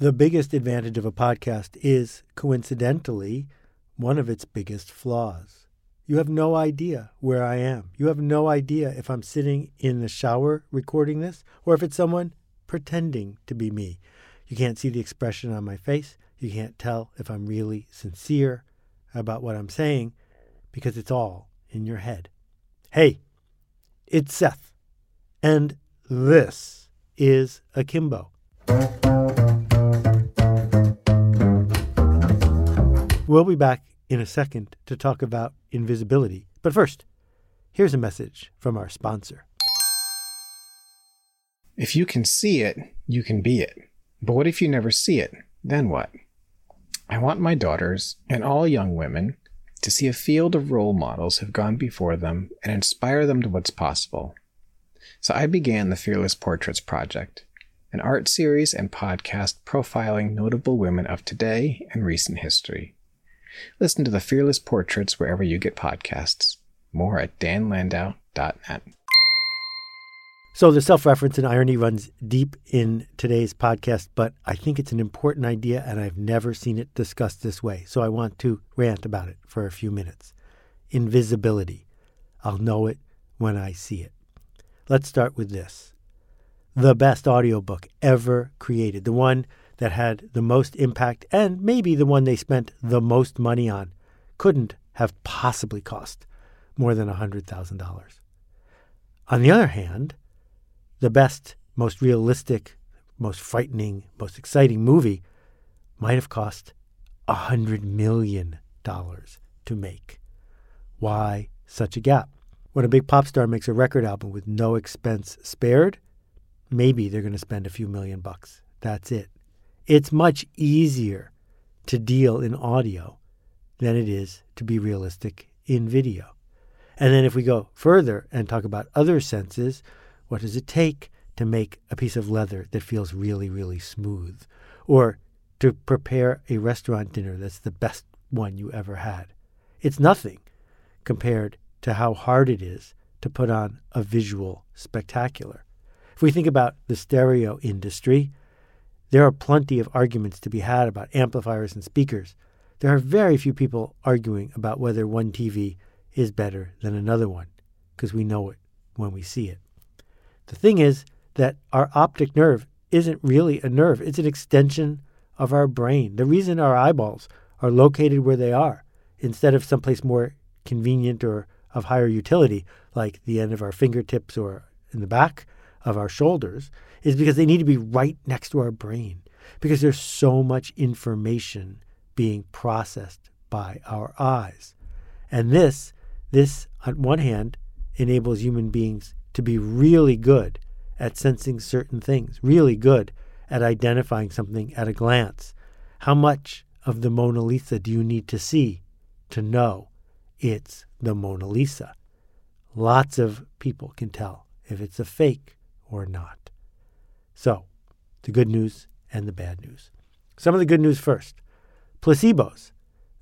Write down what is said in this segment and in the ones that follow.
The biggest advantage of a podcast is, coincidentally, one of its biggest flaws. You have no idea where I am. You have no idea if I'm sitting in the shower recording this or if it's someone pretending to be me. You can't see the expression on my face. You can't tell if I'm really sincere about what I'm saying because it's all in your head. Hey, it's Seth, and this is Akimbo. We'll be back in a second to talk about invisibility. But first, here's a message from our sponsor. If you can see it, you can be it. But what if you never see it? Then what? I want my daughters and all young women to see a field of role models who've gone before them and inspire them to what's possible. So I began the Fearless Portraits Project, an art series and podcast profiling notable women of today and recent history. Listen to the Fearless Portraits wherever you get podcasts. More at danlandau.net. So the self reference and irony runs deep in today's podcast, but I think it's an important idea and I've never seen it discussed this way. So I want to rant about it for a few minutes. Invisibility. I'll know it when I see it. Let's start with this the best audiobook ever created, the one that had the most impact and maybe the one they spent the most money on couldn't have possibly cost more than $100,000. On the other hand, the best, most realistic, most frightening, most exciting movie might have cost $100 million to make. Why such a gap? When a big pop star makes a record album with no expense spared, maybe they're going to spend a few million bucks. That's it. It's much easier to deal in audio than it is to be realistic in video. And then if we go further and talk about other senses, what does it take to make a piece of leather that feels really, really smooth? Or to prepare a restaurant dinner that's the best one you ever had? It's nothing compared to how hard it is to put on a visual spectacular. If we think about the stereo industry, there are plenty of arguments to be had about amplifiers and speakers. There are very few people arguing about whether one TV is better than another one, because we know it when we see it. The thing is that our optic nerve isn't really a nerve, it's an extension of our brain. The reason our eyeballs are located where they are, instead of someplace more convenient or of higher utility, like the end of our fingertips or in the back of our shoulders, is because they need to be right next to our brain because there's so much information being processed by our eyes. And this, this on one hand, enables human beings to be really good at sensing certain things, really good at identifying something at a glance. How much of the Mona Lisa do you need to see to know it's the Mona Lisa? Lots of people can tell if it's a fake or not. So, the good news and the bad news. Some of the good news first placebos,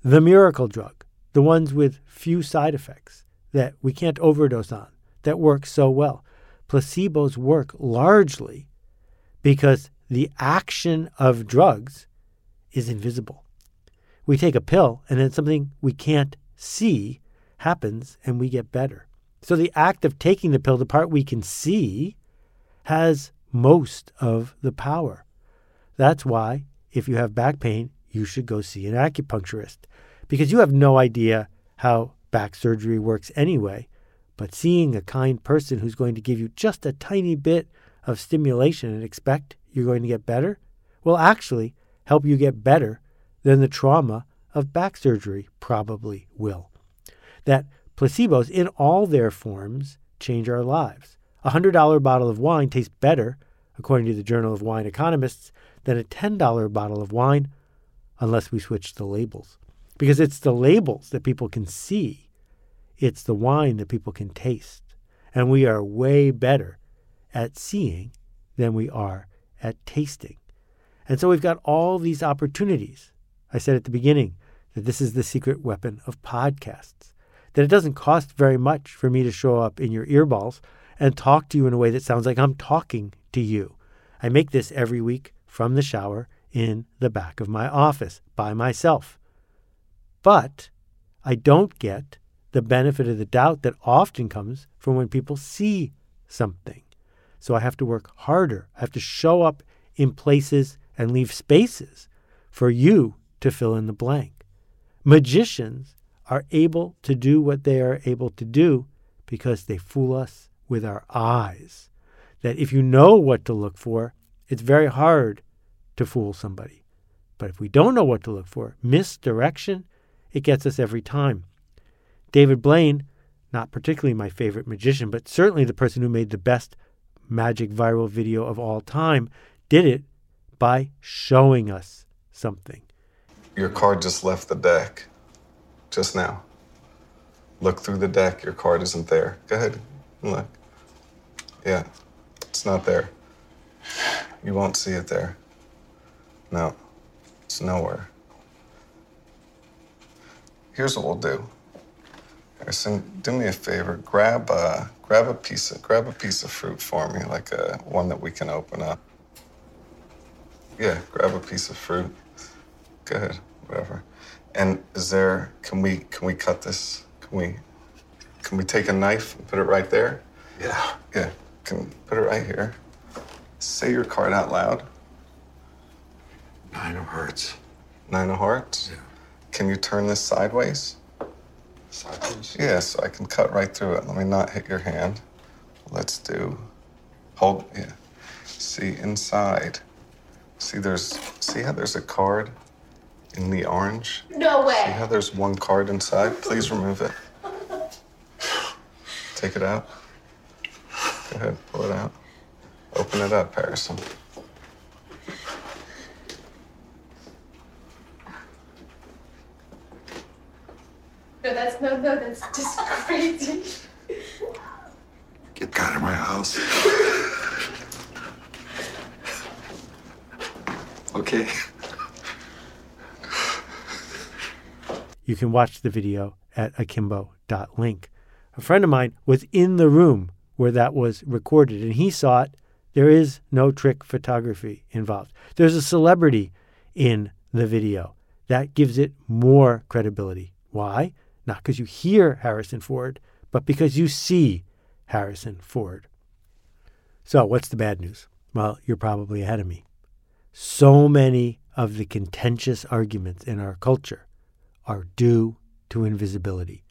the miracle drug, the ones with few side effects that we can't overdose on, that work so well. Placebos work largely because the action of drugs is invisible. We take a pill and then something we can't see happens and we get better. So the act of taking the pill, the part we can see, has most of the power. That's why, if you have back pain, you should go see an acupuncturist because you have no idea how back surgery works anyway. But seeing a kind person who's going to give you just a tiny bit of stimulation and expect you're going to get better will actually help you get better than the trauma of back surgery probably will. That placebos, in all their forms, change our lives. A $100 bottle of wine tastes better, according to the Journal of Wine Economists, than a $10 bottle of wine unless we switch the labels. Because it's the labels that people can see, it's the wine that people can taste. And we are way better at seeing than we are at tasting. And so we've got all these opportunities. I said at the beginning that this is the secret weapon of podcasts, that it doesn't cost very much for me to show up in your earballs and talk to you in a way that sounds like I'm talking to you. I make this every week from the shower in the back of my office by myself. But I don't get the benefit of the doubt that often comes from when people see something. So I have to work harder. I have to show up in places and leave spaces for you to fill in the blank. Magicians are able to do what they are able to do because they fool us with our eyes. That if you know what to look for, it's very hard to fool somebody. But if we don't know what to look for, misdirection, it gets us every time. David Blaine, not particularly my favorite magician, but certainly the person who made the best magic viral video of all time, did it by showing us something. Your card just left the deck just now. Look through the deck, your card isn't there. Go ahead, look. Yeah, it's not there. You won't see it there. No, it's nowhere. Here's what we'll do. Harrison, do me a favor. Grab a grab a piece of grab a piece of fruit for me, like a one that we can open up. Yeah, grab a piece of fruit. Good, whatever. And is there? Can we can we cut this? Can we can we take a knife and put it right there? Yeah. Yeah. Can put it right here. Say your card out loud. Nine of hearts. Nine of hearts. Yeah. Can you turn this sideways? Sideways. Yeah, so I can cut right through it. Let me not hit your hand. Let's do. Hold. Yeah. See inside. See, there's. See how there's a card in the orange. No way. See how there's one card inside? Please remove it. Take it out. Go ahead, pull it out. Open it up, Harrison. No, that's no, no, that's just crazy. Get out of my house. okay. You can watch the video at akimbo.link. A friend of mine was in the room where that was recorded and he saw it. There is no trick photography involved. There's a celebrity in the video. That gives it more credibility. Why? Not because you hear Harrison Ford, but because you see Harrison Ford. So, what's the bad news? Well, you're probably ahead of me. So many of the contentious arguments in our culture are due to invisibility.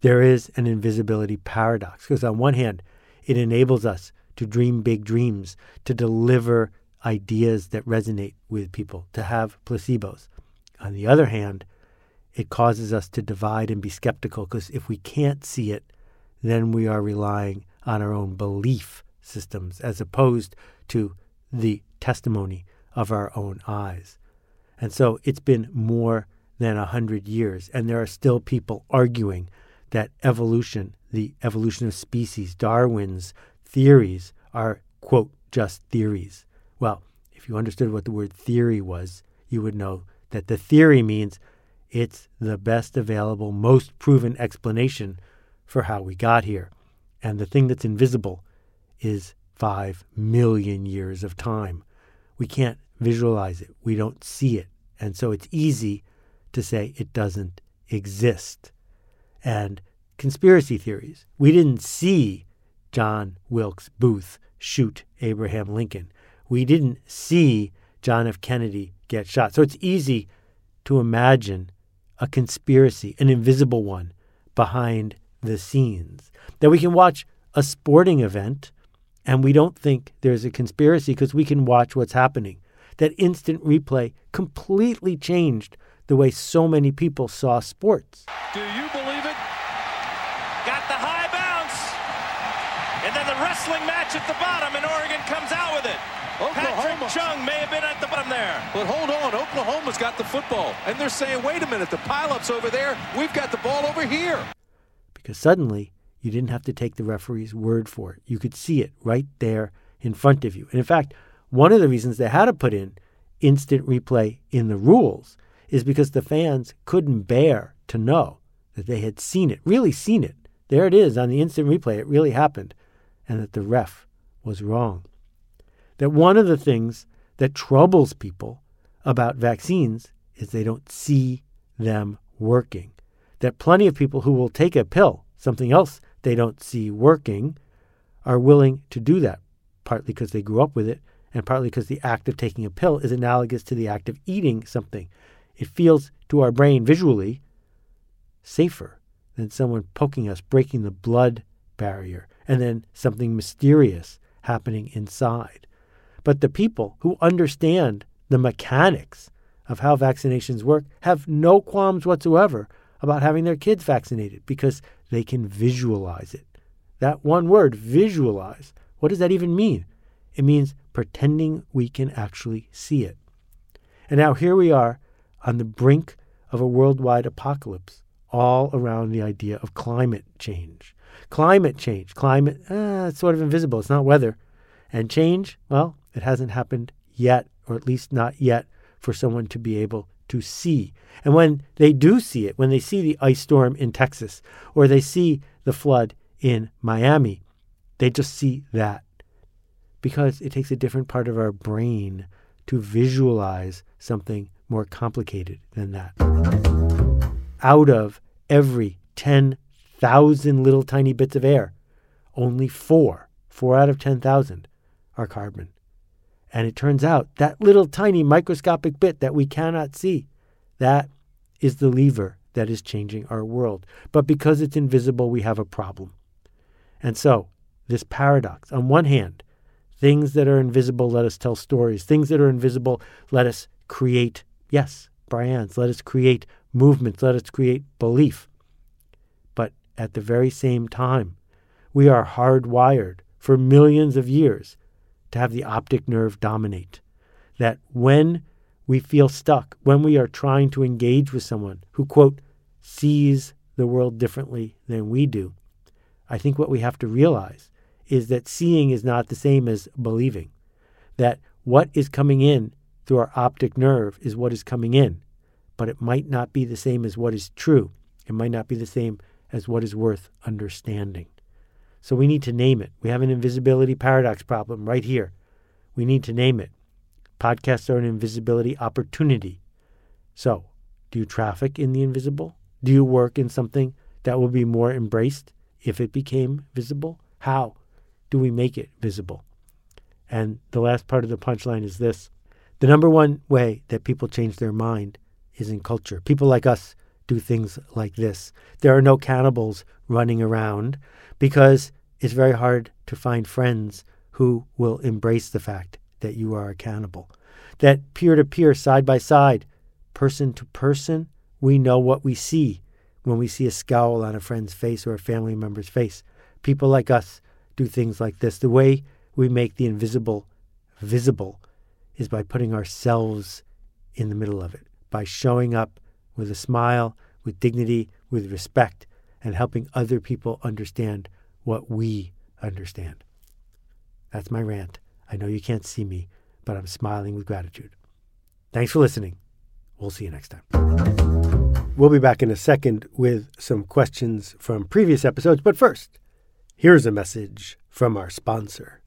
There is an invisibility paradox because, on one hand, it enables us to dream big dreams, to deliver ideas that resonate with people, to have placebos. On the other hand, it causes us to divide and be skeptical because if we can't see it, then we are relying on our own belief systems as opposed to the testimony of our own eyes. And so it's been more than a hundred years, and there are still people arguing that evolution, the evolution of species, Darwin's theories are, quote, just theories. Well, if you understood what the word theory was, you would know that the theory means it's the best available, most proven explanation for how we got here. And the thing that's invisible is five million years of time. We can't visualize it, we don't see it. And so it's easy to say it doesn't exist. And conspiracy theories. We didn't see John Wilkes Booth shoot Abraham Lincoln. We didn't see John F. Kennedy get shot. So it's easy to imagine a conspiracy, an invisible one, behind the scenes. That we can watch a sporting event and we don't think there's a conspiracy because we can watch what's happening. That instant replay completely changed the way so many people saw sports. Do you believe it? Got the high bounce. And then the wrestling match at the bottom, and Oregon comes out with it. Oklahoma. Patrick Chung may have been at the bottom there. But hold on, Oklahoma's got the football. And they're saying, wait a minute, the pilot's over there. We've got the ball over here. because suddenly you didn't have to take the referee's word for it. You could see it right there in front of you. And in fact, one of the reasons they had to put in instant replay in the rules is because the fans couldn't bear to know that they had seen it, really seen it. There it is on the instant replay. It really happened. And that the ref was wrong. That one of the things that troubles people about vaccines is they don't see them working. That plenty of people who will take a pill, something else they don't see working, are willing to do that, partly because they grew up with it, and partly because the act of taking a pill is analogous to the act of eating something. It feels to our brain visually safer than someone poking us, breaking the blood barrier, and then something mysterious happening inside. But the people who understand the mechanics of how vaccinations work have no qualms whatsoever about having their kids vaccinated because they can visualize it. That one word, visualize, what does that even mean? It means pretending we can actually see it. And now here we are on the brink of a worldwide apocalypse, all around the idea of climate change. Climate change, climate, uh, it's sort of invisible, it's not weather. And change, well, it hasn't happened yet, or at least not yet, for someone to be able to see. And when they do see it, when they see the ice storm in Texas, or they see the flood in Miami, they just see that. Because it takes a different part of our brain to visualize something more complicated than that. Out of every 10,000 little tiny bits of air, only four, four out of 10,000, are carbon. And it turns out that little tiny microscopic bit that we cannot see, that is the lever that is changing our world. But because it's invisible, we have a problem. And so, this paradox on one hand, things that are invisible let us tell stories, things that are invisible let us create, yes, brands, let us create movements, let us create belief. But at the very same time, we are hardwired for millions of years to have the optic nerve dominate. That when we feel stuck, when we are trying to engage with someone who, quote, sees the world differently than we do, I think what we have to realize is that seeing is not the same as believing. That what is coming in through our optic nerve is what is coming in, but it might not be the same as what is true. It might not be the same as what is worth understanding. So we need to name it. We have an invisibility paradox problem right here. We need to name it. Podcasts are an invisibility opportunity. So, do you traffic in the invisible? Do you work in something that will be more embraced if it became visible? How do we make it visible? And the last part of the punchline is this the number one way that people change their mind is in culture. People like us do things like this. There are no cannibals running around because it's very hard to find friends who will embrace the fact that you are a cannibal. That peer to peer, side by side, person to person, we know what we see when we see a scowl on a friend's face or a family member's face. People like us do things like this. The way we make the invisible visible is by putting ourselves in the middle of it, by showing up with a smile, with dignity, with respect, and helping other people understand what we understand. That's my rant. I know you can't see me, but I'm smiling with gratitude. Thanks for listening. We'll see you next time. We'll be back in a second with some questions from previous episodes, but first, here's a message from our sponsor.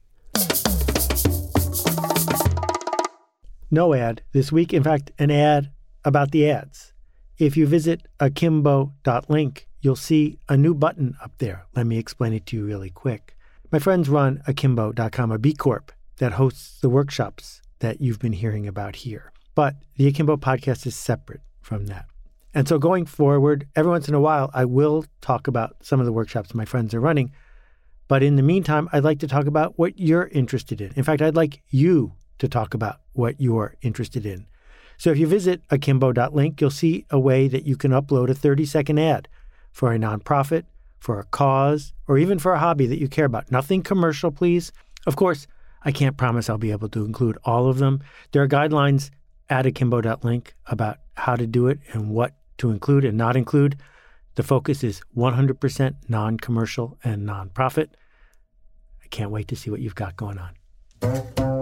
No ad this week. In fact, an ad about the ads. If you visit akimbo.link, you'll see a new button up there. Let me explain it to you really quick. My friends run akimbo.com, a B Corp that hosts the workshops that you've been hearing about here. But the Akimbo podcast is separate from that. And so going forward, every once in a while, I will talk about some of the workshops my friends are running. But in the meantime, I'd like to talk about what you're interested in. In fact, I'd like you to talk about what you're interested in. So if you visit akimbo.link, you'll see a way that you can upload a 30 second ad for a nonprofit, for a cause, or even for a hobby that you care about. Nothing commercial, please. Of course, I can't promise I'll be able to include all of them. There are guidelines at akimbo.link about how to do it and what to include and not include. The focus is 100% non commercial and nonprofit. I can't wait to see what you've got going on.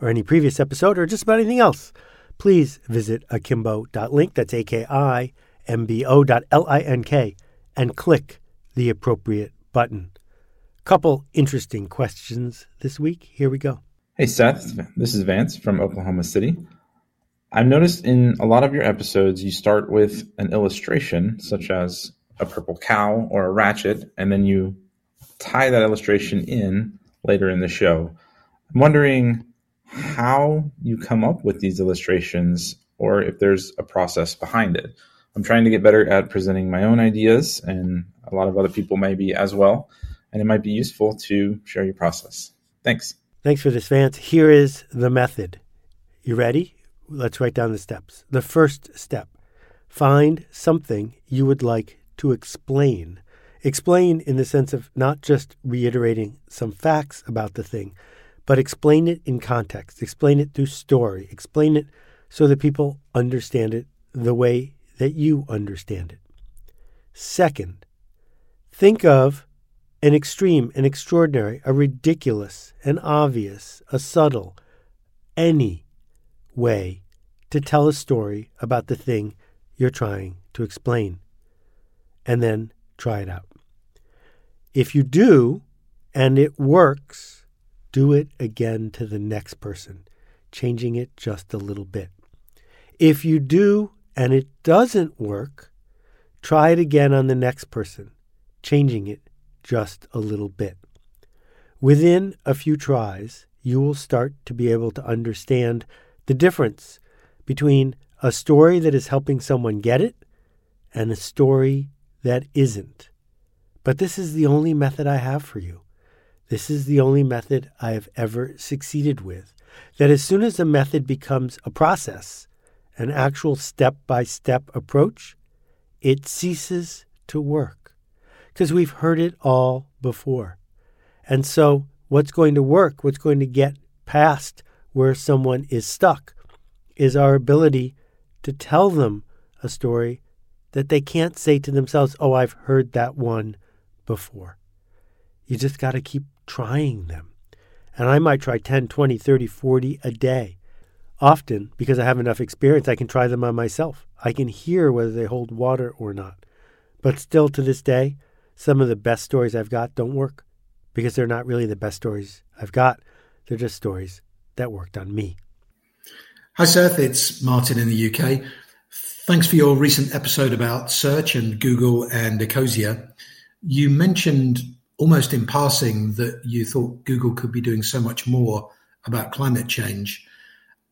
or any previous episode or just about anything else, please visit akimbo.link, that's A-K-I-M-B-O dot L-I-N-K, and click the appropriate button. Couple interesting questions this week. Here we go. Hey, Seth. This is Vance from Oklahoma City. I've noticed in a lot of your episodes, you start with an illustration, such as a purple cow or a ratchet, and then you tie that illustration in later in the show. I'm wondering how you come up with these illustrations or if there's a process behind it. I'm trying to get better at presenting my own ideas, and a lot of other people may be as well. And it might be useful to share your process. Thanks. Thanks for this, Vance. Here is the method. You ready? Let's write down the steps. The first step find something you would like to explain. Explain in the sense of not just reiterating some facts about the thing, but explain it in context. Explain it through story. Explain it so that people understand it the way that you understand it. Second, think of an extreme, an extraordinary, a ridiculous, an obvious, a subtle, any way to tell a story about the thing you're trying to explain. And then try it out. If you do and it works, do it again to the next person, changing it just a little bit. If you do and it doesn't work, try it again on the next person, changing it just a little bit. Within a few tries, you will start to be able to understand the difference between a story that is helping someone get it and a story that isn't. But this is the only method I have for you. This is the only method I have ever succeeded with. That as soon as a method becomes a process, an actual step by step approach, it ceases to work. Because we've heard it all before. And so, what's going to work, what's going to get past where someone is stuck, is our ability to tell them a story that they can't say to themselves, Oh, I've heard that one before. You just got to keep trying them. And I might try 10, 20, 30, 40 a day. Often, because I have enough experience, I can try them on myself. I can hear whether they hold water or not. But still, to this day, some of the best stories I've got don't work because they're not really the best stories I've got. They're just stories that worked on me. Hi, Seth. It's Martin in the UK. Thanks for your recent episode about search and Google and Ecosia. You mentioned almost in passing that you thought Google could be doing so much more about climate change.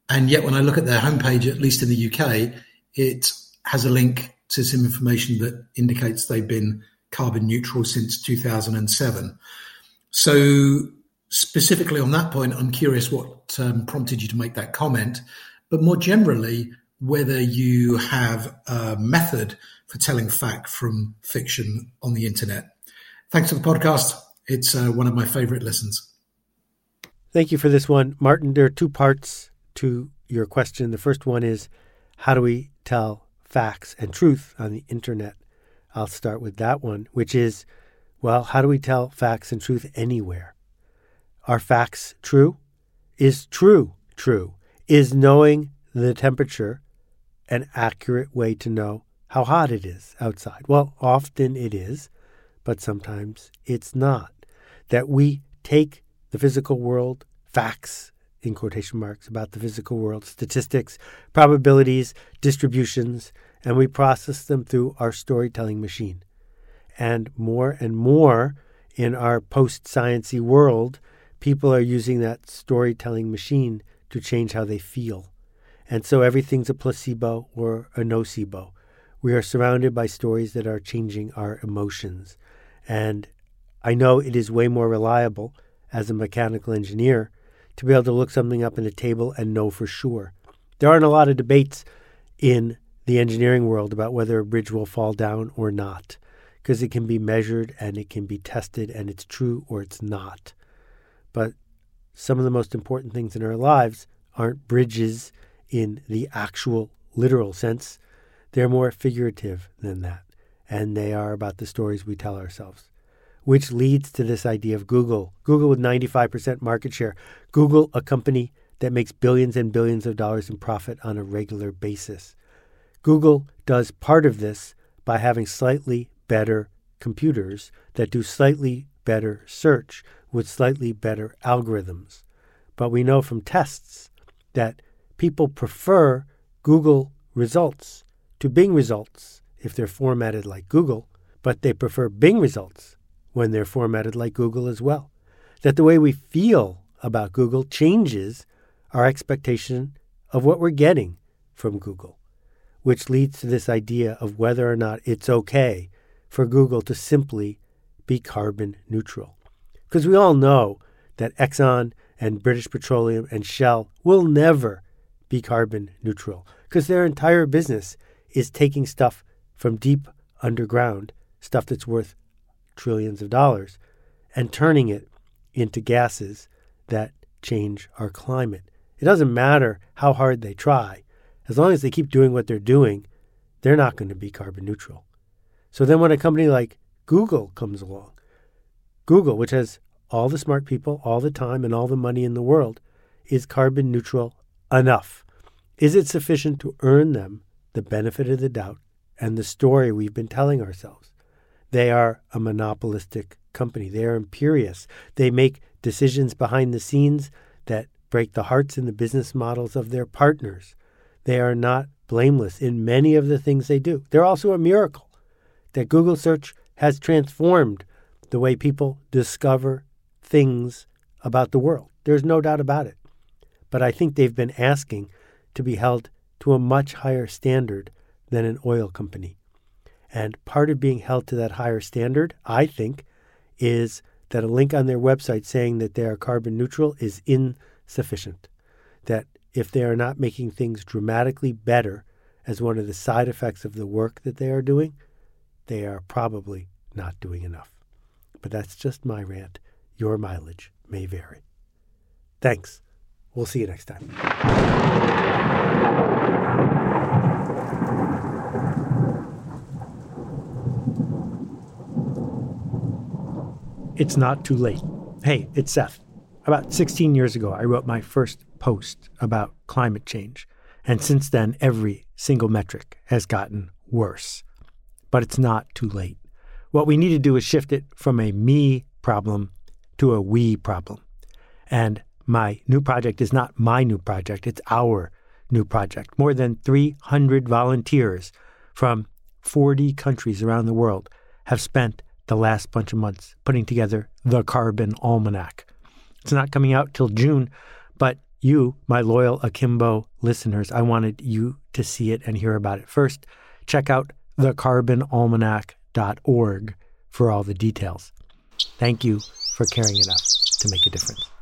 And yet, when I look at their homepage, at least in the UK, it has a link to some information that indicates they've been carbon neutral since 2007. So, specifically on that point, I'm curious what um, prompted you to make that comment, but more generally, whether you have a method for telling fact from fiction on the internet. Thanks for the podcast. It's uh, one of my favorite listens. Thank you for this one. Martin, there are two parts to your question. The first one is how do we tell facts and truth on the internet? I'll start with that one, which is well, how do we tell facts and truth anywhere? Are facts true? Is true true? Is knowing the temperature an accurate way to know how hot it is outside? Well, often it is, but sometimes it's not. That we take the physical world, facts in quotation marks, about the physical world, statistics, probabilities, distributions, and we process them through our storytelling machine. And more and more in our post sciencey world, people are using that storytelling machine to change how they feel. And so everything's a placebo or a nocebo. We are surrounded by stories that are changing our emotions. And I know it is way more reliable as a mechanical engineer to be able to look something up in a table and know for sure. There aren't a lot of debates in the engineering world about whether a bridge will fall down or not, because it can be measured and it can be tested and it's true or it's not. But some of the most important things in our lives aren't bridges in the actual literal sense. They're more figurative than that, and they are about the stories we tell ourselves, which leads to this idea of Google. Google with 95% market share. Google, a company that makes billions and billions of dollars in profit on a regular basis. Google does part of this by having slightly better computers that do slightly better search with slightly better algorithms. But we know from tests that people prefer Google results to Bing results if they're formatted like Google, but they prefer Bing results when they're formatted like Google as well. That the way we feel about Google changes our expectation of what we're getting from Google, which leads to this idea of whether or not it's okay for Google to simply be carbon neutral. Because we all know that Exxon and British Petroleum and Shell will never be carbon neutral because their entire business is taking stuff from deep underground, stuff that's worth trillions of dollars, and turning it into gases that change our climate. It doesn't matter how hard they try. As long as they keep doing what they're doing, they're not going to be carbon neutral. So then when a company like Google comes along, Google, which has all the smart people, all the time, and all the money in the world, is carbon neutral enough? Is it sufficient to earn them the benefit of the doubt and the story we've been telling ourselves? They are a monopolistic company. They are imperious. They make decisions behind the scenes that break the hearts and the business models of their partners. They are not blameless in many of the things they do. They're also a miracle that Google search has transformed the way people discover things about the world. There's no doubt about it. But I think they've been asking to be held to a much higher standard than an oil company. And part of being held to that higher standard, I think, is that a link on their website saying that they are carbon neutral is insufficient. That if they are not making things dramatically better as one of the side effects of the work that they are doing, they are probably not doing enough. But that's just my rant. Your mileage may vary. Thanks. We'll see you next time. It's not too late. Hey, it's Seth. About 16 years ago, I wrote my first post about climate change. And since then, every single metric has gotten worse. But it's not too late. What we need to do is shift it from a me problem to a we problem. And my new project is not my new project, it's our new project. More than 300 volunteers from 40 countries around the world have spent the last bunch of months putting together the Carbon Almanac. It's not coming out till June, but you, my loyal Akimbo listeners, I wanted you to see it and hear about it. First, check out thecarbonalmanac.org for all the details. Thank you for caring enough to make a difference.